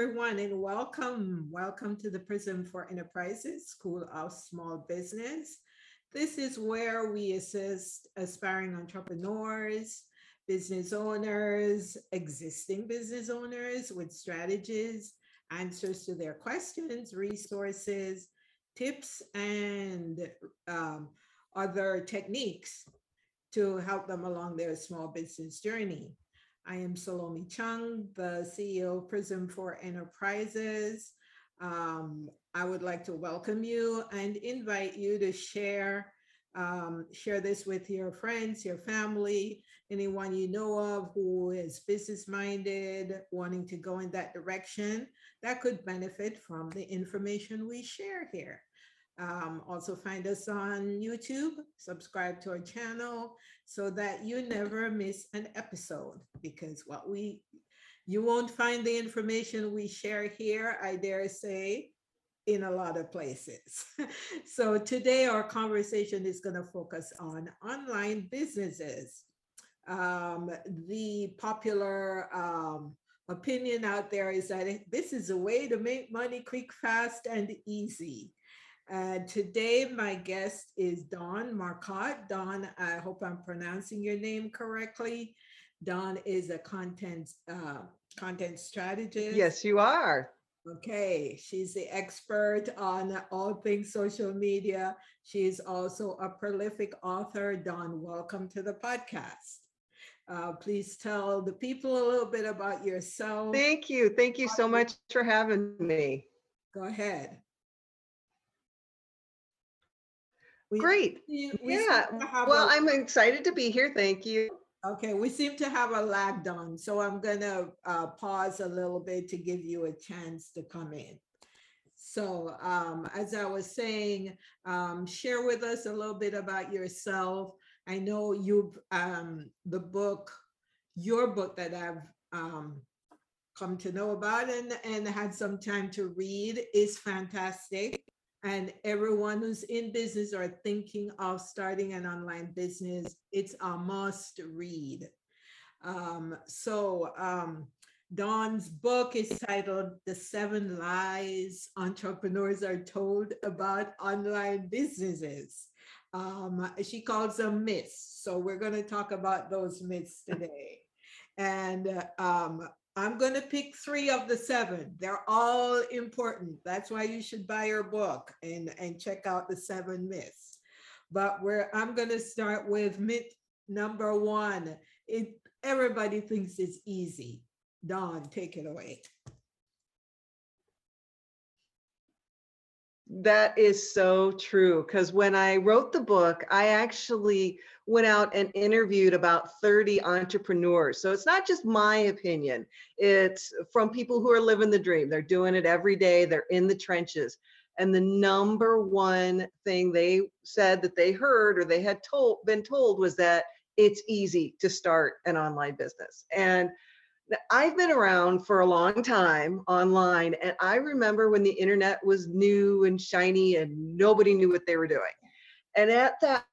everyone, and welcome. Welcome to the Prism for Enterprises School of Small Business. This is where we assist aspiring entrepreneurs, business owners, existing business owners with strategies, answers to their questions, resources, tips, and um, other techniques to help them along their small business journey. I am Salome Chung, the CEO of Prism for Enterprises. Um, I would like to welcome you and invite you to share um, share this with your friends, your family, anyone you know of who is business minded, wanting to go in that direction that could benefit from the information we share here. Um, also find us on YouTube, subscribe to our channel so that you never miss an episode because what we you won't find the information we share here, I dare say, in a lot of places. so today our conversation is going to focus on online businesses. Um, the popular um, opinion out there is that this is a way to make money quick, fast, and easy. Uh, today, my guest is Dawn Marcotte. Dawn, I hope I'm pronouncing your name correctly. Dawn is a content uh, content strategist. Yes, you are. Okay, she's the expert on all things social media. She is also a prolific author. Dawn, welcome to the podcast. Uh, please tell the people a little bit about yourself. Thank you. Thank you so much for having me. Go ahead. We, Great. We, we yeah. Well, i am excited to be here. Thank you. Okay, we seem to have a lag Dawn, so I'm gonna uh, pause a little bit to give you a chance to come in. So um, as I was saying, um, share with us a little bit about yourself. I know you've, um, the book, your book that I've um, come to know about and, and had some time to read is fantastic and everyone who's in business or thinking of starting an online business, it's a must read. Um, so um, Dawn's book is titled The Seven Lies Entrepreneurs Are Told About Online Businesses. Um, she calls them myths. So we're going to talk about those myths today. And uh, um, I'm going to pick three of the seven. They're all important. That's why you should buy your book and, and check out the seven myths. But where I'm going to start with myth number one. It everybody thinks it's easy. Dawn, take it away. That is so true. Because when I wrote the book, I actually went out and interviewed about 30 entrepreneurs. So it's not just my opinion, it's from people who are living the dream. They're doing it every day, they're in the trenches. And the number one thing they said that they heard or they had told been told was that it's easy to start an online business. And I've been around for a long time online, and I remember when the internet was new and shiny and nobody knew what they were doing. And at that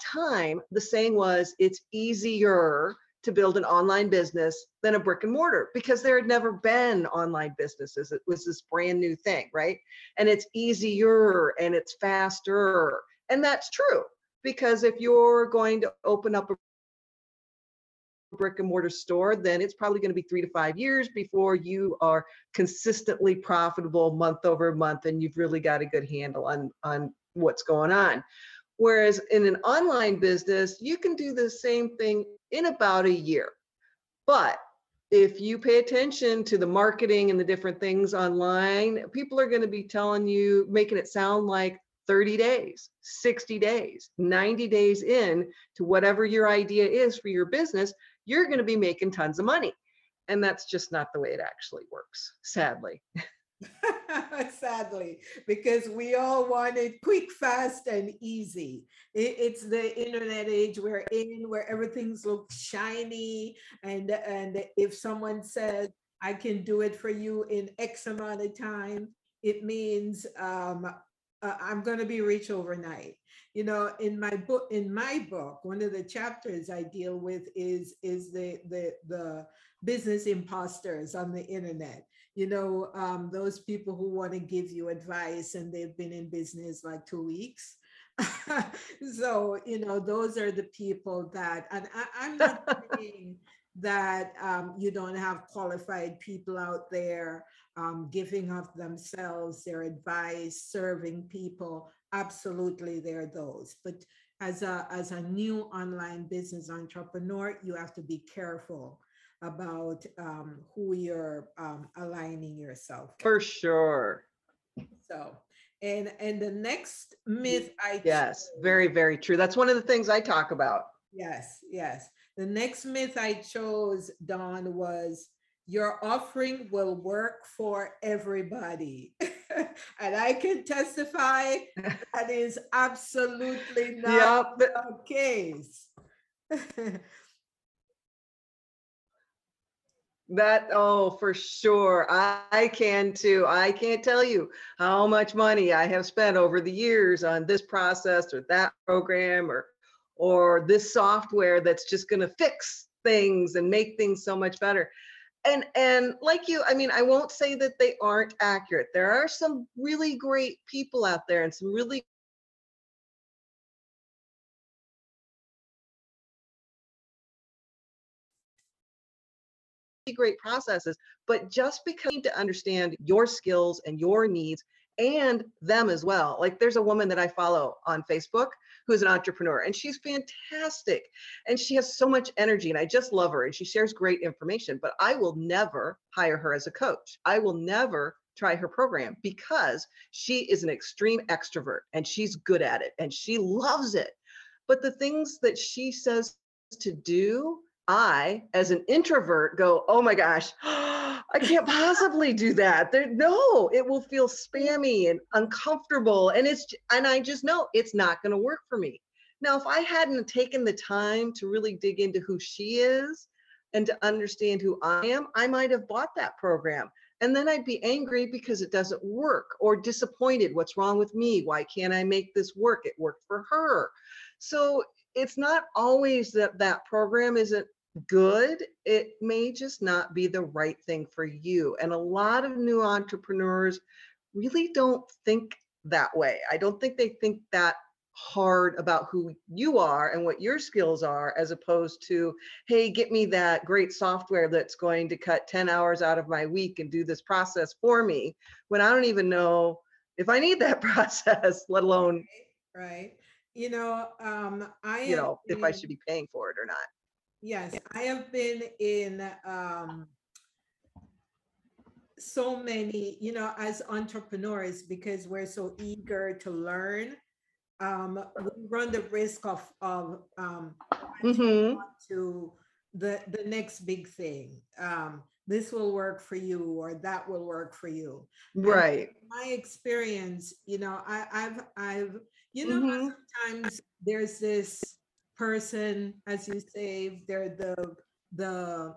time, the saying was, it's easier to build an online business than a brick and mortar because there had never been online businesses. It was this brand new thing, right? And it's easier and it's faster. And that's true because if you're going to open up a brick and mortar store, then it's probably going to be three to five years before you are consistently profitable month over month and you've really got a good handle on, on what's going on. Whereas in an online business, you can do the same thing in about a year. But if you pay attention to the marketing and the different things online, people are going to be telling you, making it sound like 30 days, 60 days, 90 days in to whatever your idea is for your business you're going to be making tons of money. And that's just not the way it actually works, sadly. sadly, because we all want it quick, fast, and easy. It, it's the internet age we're in where everything's looks shiny. And, and if someone says, I can do it for you in X amount of time, it means um, uh, I'm going to be rich overnight. You know, in my book, in my book, one of the chapters I deal with is is the the the business imposters on the internet. You know, um, those people who want to give you advice and they've been in business like two weeks. so you know, those are the people that, and I, I'm not saying that um, you don't have qualified people out there um, giving of themselves, their advice, serving people. Absolutely, there are those. But as a as a new online business entrepreneur, you have to be careful about um, who you're um, aligning yourself. with. For sure. So, and and the next myth I Yes, chose- very, very true. That's one of the things I talk about. Yes, yes. The next myth I chose, Dawn was your offering will work for everybody. and I can testify that is absolutely not Yep. the case. That, oh, for sure. I, I can too. I can't tell you how much money I have spent over the years on this process or that program or or this software that's just going to fix things and make things so much better. And and like you, I mean, I won't say that they aren't accurate. There are some really great people out there and some really great processes, but just because you need to understand your skills and your needs and them as well. Like there's a woman that I follow on Facebook who's an entrepreneur and she's fantastic and she has so much energy and I just love her and she shares great information, but I will never hire her as a coach. I will never try her program because she is an extreme extrovert and she's good at it and she loves it. But the things that she says to do, I, as an introvert, go, oh my gosh, I can't possibly do that. There, no, it will feel spammy and uncomfortable. And it's, and I just know it's not going to work for me. Now, if I hadn't taken the time to really dig into who she is and to understand who I am, I might have bought that program. And then I'd be angry because it doesn't work or disappointed. What's wrong with me? Why can't I make this work? It worked for her. So it's not always that that program isn't good. It may just not be the right thing for you. And a lot of new entrepreneurs really don't think that way. I don't think they think that hard about who you are and what your skills are as opposed to hey get me that great software that's going to cut 10 hours out of my week and do this process for me when i don't even know if i need that process let alone right. You know, um, I you know if i should be paying for it or not Yes, I have been in um, so many, you know, as entrepreneurs, because we're so eager to learn, um, we run the risk of of um, Mhm. to the the next big thing. Um, this will work for you, or that will work for you. Right my experience, you know, I, I've, I've, you know, Mhm. sometimes there's this person, as you say, they're the, the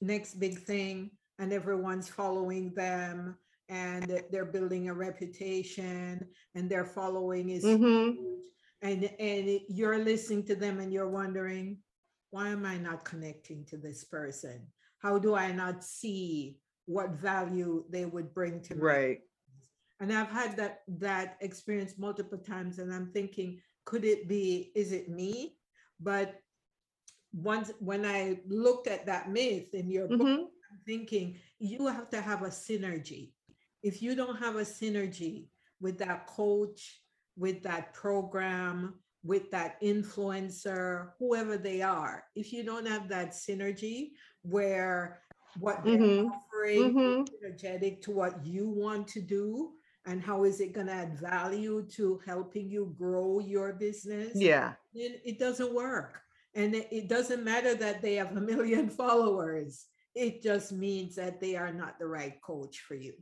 next big thing and everyone's following them and they're building a reputation and their following is Mhm. huge. And, and you're listening to them and you're wondering, why am I not connecting to this person? How do I not see what value they would bring to me? right And I've had that that experience multiple times, and I'm thinking, could it be? Is it me? But once when I looked at that myth in your book, Mhm. I'm thinking you have to have a synergy. If you don't have a synergy with that coach, with that program, with that influencer, whoever they are, if you don't have that synergy where what they're Mhm. offering Mhm. energetic to what you want to do and how is it going to add value to helping you grow your business? Yeah. Then it doesn't work. And it, doesn't matter that they have a million followers. It just means that they are not the right coach for you.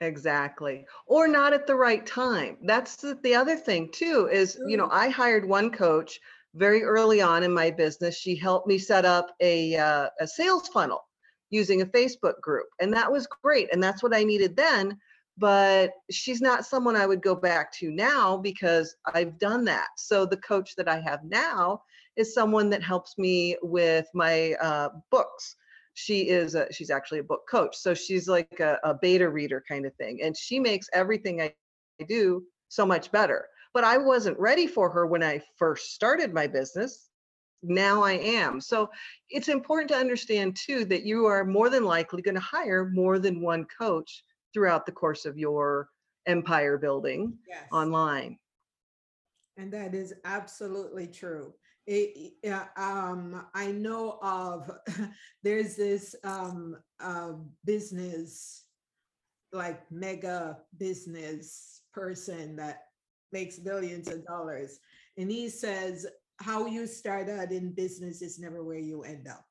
Exactly. Or not at the right time. That's the, the other thing too, is, you know, I hired one coach very early on in my business. She helped me set up a, uh, a sales funnel using a Facebook group. And that was great. And that's what I needed then. But she's not someone I would go back to now because I've done that. So the coach that I have now is someone that helps me with my uh, books. She is a, she's actually a book coach. So she's like a, a beta reader kind of thing. And she makes everything I do so much better. But I wasn't ready for her when I first started my business now I am. So it's important to understand too that you are more than likely going to hire more than one coach throughout the course of your empire building Yes. online. And that is absolutely true. It, um, I know of, there's this, um, uh, business, like mega business person that makes billions of dollars. And he says, how you start out in business is never where you end up.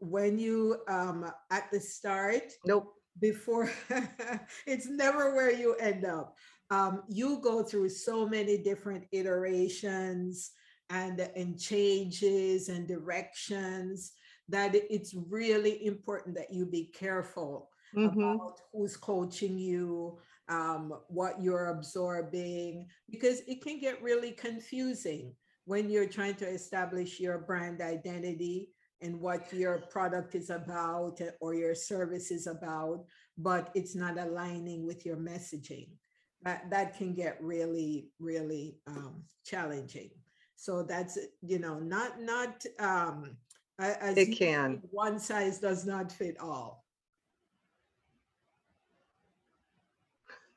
When you, um, at the start, Nope. before it's never where you end up um, you go through so many different iterations and and changes and directions that it's really important that you be careful Mhm. about who's coaching you um, what you're absorbing because it can get really confusing when you're trying to establish your brand identity and what your product is about or your service is about but it's not aligning with your messaging that that can get really really um, challenging so that's you know not not um as It can. said, one size does not fit all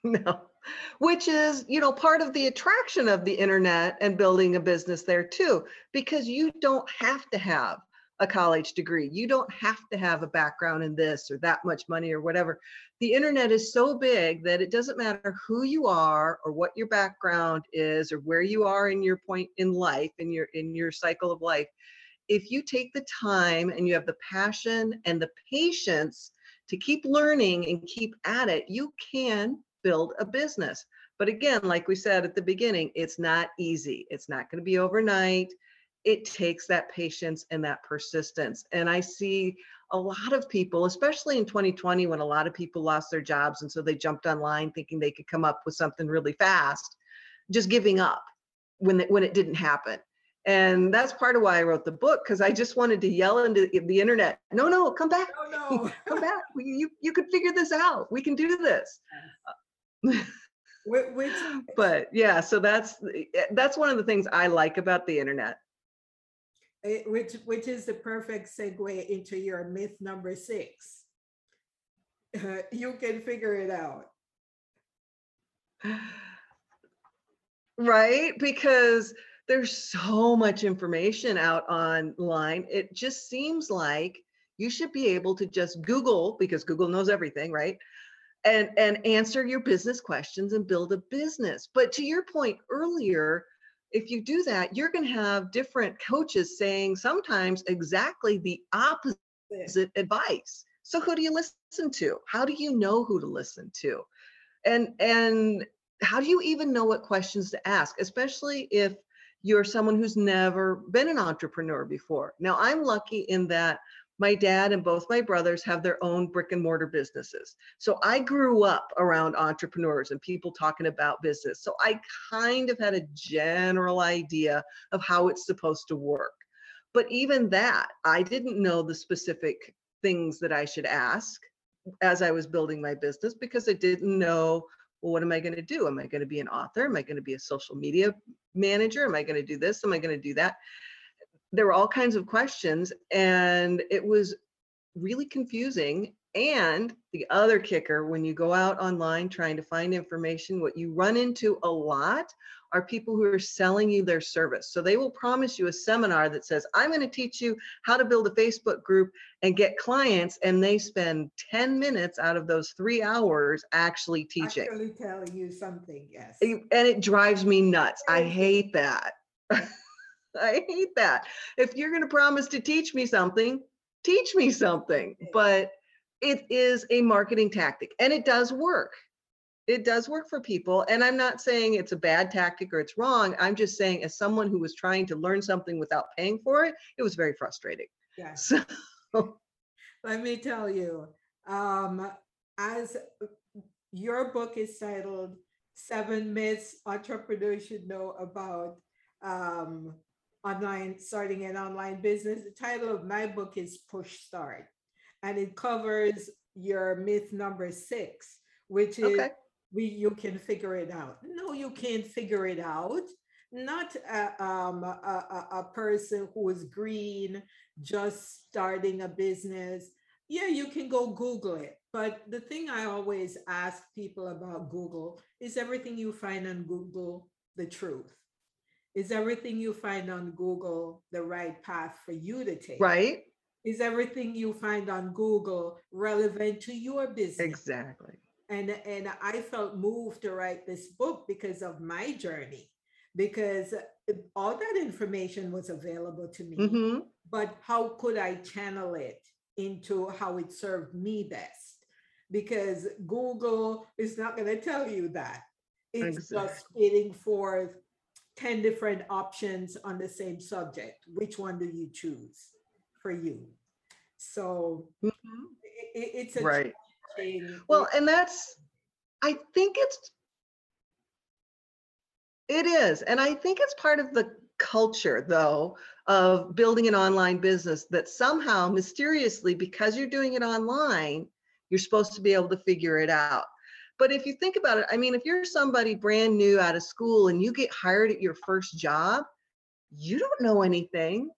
No. Which is, you know, part of the attraction of the internet and building a business there too, because you don't have to have a college degree. You don't have to have a background in this or that much money or whatever. The internet is so big that it doesn't matter who you are or what your background is or where you are in your point in life, in your in your cycle of life. If you take the time and you have the passion and the patience to keep learning and keep at it, you can build a business. But again, like we said at the beginning, it's not easy. It's not going to be overnight. It takes that patience and that persistence. And I see a lot of people, especially in 2020, when a lot of people lost their jobs. And so they jumped online thinking they could come up with something really fast, just giving up when, it- when it didn't happen. And that's part of why I wrote the book, because I just wanted to yell into the internet, no, no, come back, oh no come back. We- You, you could figure this out. We can do this. Whi- which but yeah so that's eh, that's one of the things i like about the internet. Eh, which which is the perfect segue into your myth number six. Uh, you can figure it out. Right? Because there's so much information out online it just seems like you should be able to just google because google knows everything right and and answer your business questions and build a business but to your point earlier if you do that you're going to have different coaches saying sometimes exactly the opposite advice. So who do you listen to? How do you know who to listen to? And and how do you even know what questions to ask, especially if you're someone who's never been an entrepreneur before? Now, I'm lucky in that my dad and both my brothers have their own brick and mortar businesses. So I grew up around entrepreneurs and people talking about business. So I kind of had a general idea of how it's supposed to work. But even that, I didn't know the specific things that I should ask as I was building my business because I didn't know, well, what am I going to do? Am I going to be an author? Am I going to be a social media manager? Am I going to do this? Am I going to do that? There were all kinds of questions, and it was really confusing. And the other kicker, when you go out online trying to find information, what you run into a lot are people who are selling you their service. So they will promise you a seminar that says, I'm going to teach you how to build a Facebook group and get clients. And they spend 10 minutes out of those three hours actually teaching. Actually telling you something, yes. And it drives me nuts. I hate that. I hate that. If you're going to promise to teach me something, teach me something. But it is a marketing tactic and it does work. It does work for people. And I'm not saying it's a bad tactic or it's wrong. I'm just saying, as someone who was trying to learn something without paying for it, it was very frustrating. Yes. So, let me tell you, um, as your book is titled Seven Myths Entrepreneurs Should Know About um, Online, Starting an Online Business. The title of my book is Push Start, and it covers your myth number six, which is Okay. we you can figure it out. No, you can't figure it out. Not a, um, a, a, a person who is green, just starting a business. Yeah, you can go Google it. But the thing I always ask people about Google is everything you find on Google the truth? Is everything you find on Google the right path for you to take? Right? Is everything you find on Google relevant to your business? Exactly. and and I felt moved to write this book because of my journey because all that information was available to me hmm but how could I channel it into how it served me best because Google is not going to tell you that it's just spitting forth 10 different options on the same subject which one do you choose for you so mm-hmm. i- i- it's a Right. Well, and that's, I think it's, it is. And I think it's part of the culture, though, of building an online business that somehow mysteriously, because you're doing it online, you're supposed to be able to figure it out. But if you think about it, I mean, if you're somebody brand new out of school and you get hired at your first job, you don't know anything.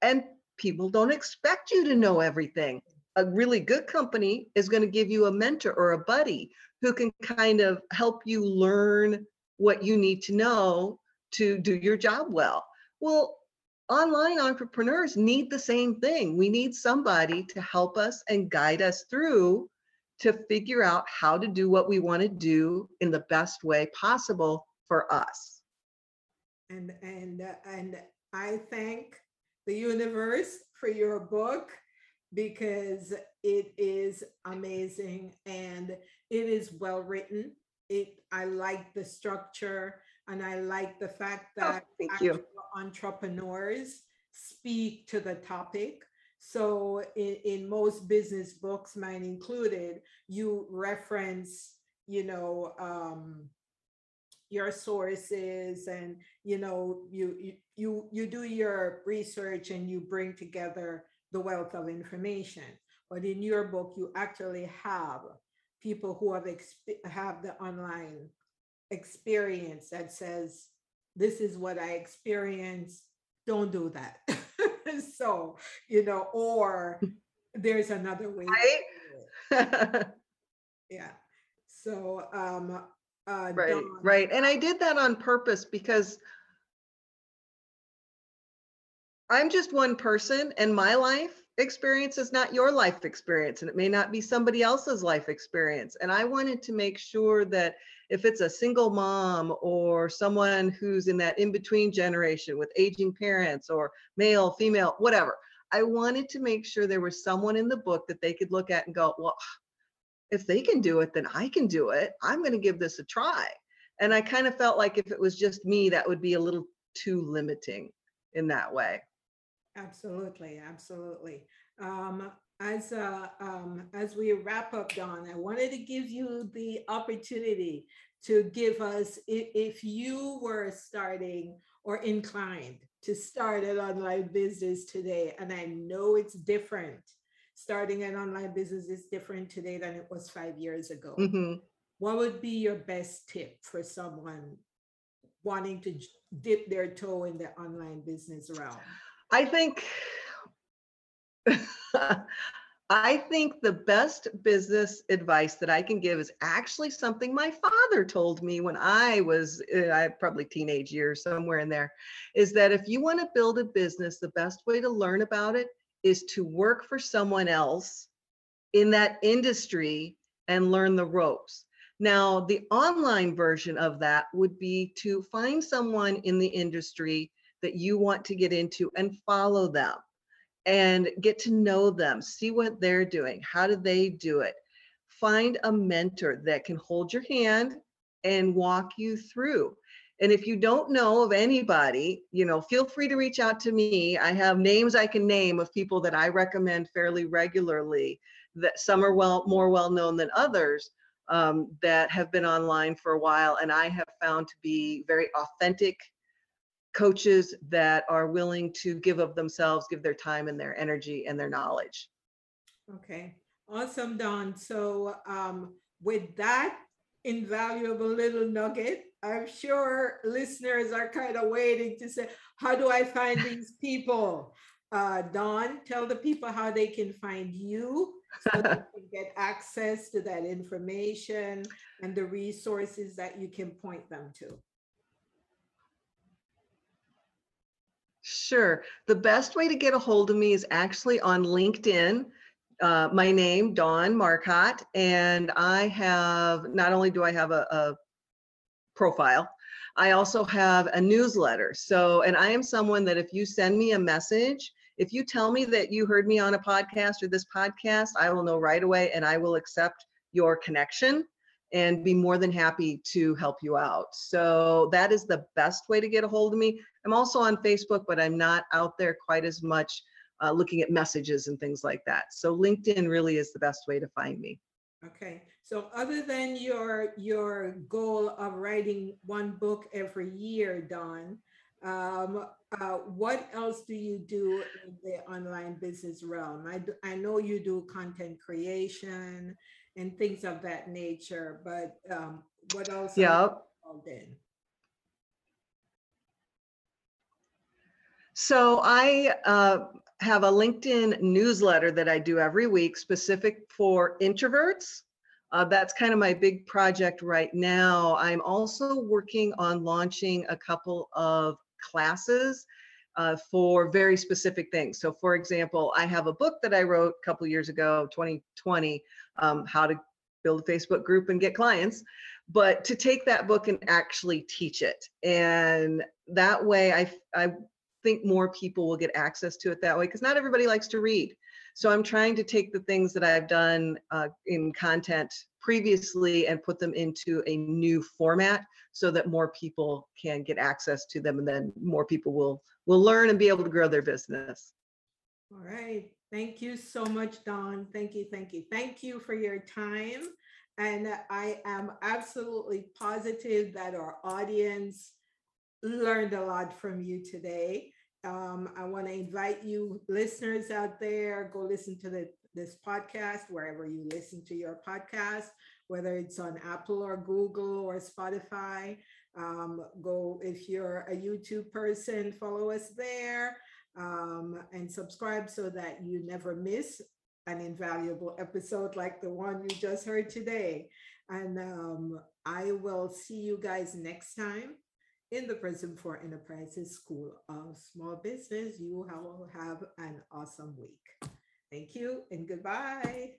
And people don't expect you to know everything. A really good company is going to give you a mentor or a buddy who can kind of help you learn what you need to know to do your job well. Well, online entrepreneurs need the same thing. We need somebody to help us and guide us through to figure out how to do what we want to do in the best way possible for us. and and uh, and I thank the universe for your book because it is amazing and it is well written. It I like the structure and I like the fact Oh, that actual entrepreneurs speak to the topic. So in, in most business books, mine included, you reference, you know, um, your sources and you know you you you do your research and you bring together the wealth of information. But in your book you actually have people who have exp- have the online experience that says this is what i experienced don't do that so you know or there's another way Right? yeah so um uh Right, Dawn, right. And I did that on purpose because I'm just one person and my life experience is not your life experience and it may not be somebody else's life experience. And I wanted to make sure that if it's a single mom or someone who's in that in-between generation with aging parents or male, female, whatever, I wanted to make sure there was someone in the book that they could look at and go, well, if they can do it, then I can do it. I'm going to give this a try. And I kind of felt like if it was just me, that would be a little too limiting in that way. Absolutely, absolutely. Um, as uh, um, as we wrap up, Dawn, I wanted to give you the opportunity to give us if, if you were starting or inclined to start an online business today, and I know it's different. Starting an online business is different today than it was five years ago. hmm What would be your best tip for someone wanting to dip their toe in the online business realm? I think I think the best business advice that I can give is actually something my father told me when I was uh, I probably teenage years somewhere in there is that if you want to build a business the best way to learn about it is to work for someone else in that industry and learn the ropes. Now, the online version of that would be to find someone in the industry that you want to get into and follow them and get to know them, see what they're doing, how do they do it. Find a mentor that can hold your hand and walk you through. And if you don't know of anybody, you know, feel free to reach out to me. I have names I can name of people that I recommend fairly regularly. That some are well more well known than others um, that have been online for a while, and I have found to be very authentic coaches that are willing to give of themselves, give their time and their energy and their knowledge. Okay, awesome, Dawn. So um, with that invaluable little nugget, I'm sure listeners are kind of waiting to say, how do I find these people? Uh, Dawn, tell the people how they can find you so they can get access to that information and the resources that you can point them to. Sure. The best way to get a hold of me is actually on LinkedIn. Uh, my name, Dawn Marcotte, and I have not only do I have a, a profile, I also have a newsletter. So, and I am someone that if you send me a message, if you tell me that you heard me on a podcast or this podcast, I will know right away and I will accept your connection and be more than happy to help you out. So that is the best way to get a hold of me. I'm also on Facebook, but I'm not out there quite as much uh, looking at messages and things like that. So LinkedIn really is the best way to find me. Okay, so other than your your goal of writing one book every year, Dawn, um, uh, what else do you do in the online business realm? I, I know you do content creation and things of that nature, but um, what else? Yeah. So I uh, have a LinkedIn newsletter that I do every week specific for introverts. Uh, that's kind of my big project right now. I'm also working on launching a couple of classes uh, for very specific things. So for example, I have a book that I wrote a couple years ago, 2020, um, how to build a Facebook group and get clients, but to take that book and actually teach it. And that way I, I think more people will get access to it that way because not everybody likes to read. So I'm trying to take the things that I've done uh, in content previously and put them into a new format so that more people can get access to them and then more people will will learn and be able to grow their business. All right. Thank you so much, Dawn. Thank you, thank you, thank you for your time. And I am absolutely positive that our audience learned a lot from you today. Um, I want to invite you listeners out there, go listen to the, this podcast wherever you listen to your podcast, whether it's on Apple or Google or Spotify. Um, go, if you're a YouTube person, follow us there um, and subscribe so that you never miss an invaluable episode like the one you just heard today. And um, I will see you guys next time in the Prism for Enterprises School of Small Business. You will have an awesome week. Thank you and goodbye.